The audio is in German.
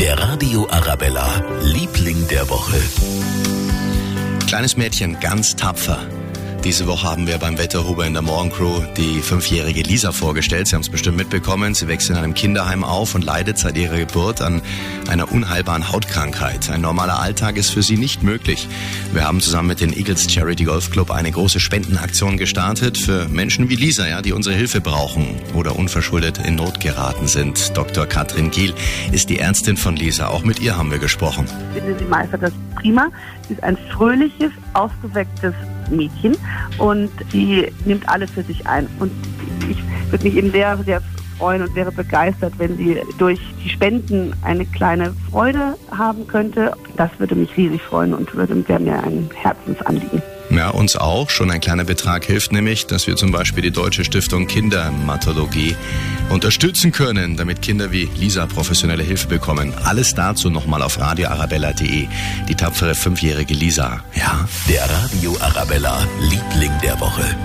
Der Radio Arabella, Liebling der Woche. Kleines Mädchen, ganz tapfer. Diese Woche haben wir beim Wetterhuber in der Morgencrew die fünfjährige Lisa vorgestellt. Sie haben es bestimmt mitbekommen. Sie wächst in einem Kinderheim auf und leidet seit ihrer Geburt an einer unheilbaren Hautkrankheit. Ein normaler Alltag ist für sie nicht möglich. Wir haben zusammen mit den Eagles Charity Golf Club eine große Spendenaktion gestartet für Menschen wie Lisa, ja, die unsere Hilfe brauchen oder unverschuldet in Not geraten sind. Dr. Katrin Giel ist die Ärztin von Lisa. Auch mit ihr haben wir gesprochen. Ich finde, sie meistert das prima. Sie ist ein fröhliches, ausgewecktes Mädchen und sie nimmt alles für sich ein. Und ich würde mich eben sehr, sehr freuen und wäre begeistert, wenn sie durch die Spenden eine kleine Freude haben könnte. Das würde mich riesig freuen und würde, wäre mir ein Herzensanliegen. Ja, uns auch. Schon ein kleiner Betrag hilft nämlich, dass wir zum Beispiel die Deutsche Stiftung Kindermatologie unterstützen können, damit Kinder wie Lisa professionelle Hilfe bekommen. Alles dazu nochmal auf radioarabella.de. Die tapfere fünfjährige Lisa. Ja. Der Radio Arabella, Liebling der Woche.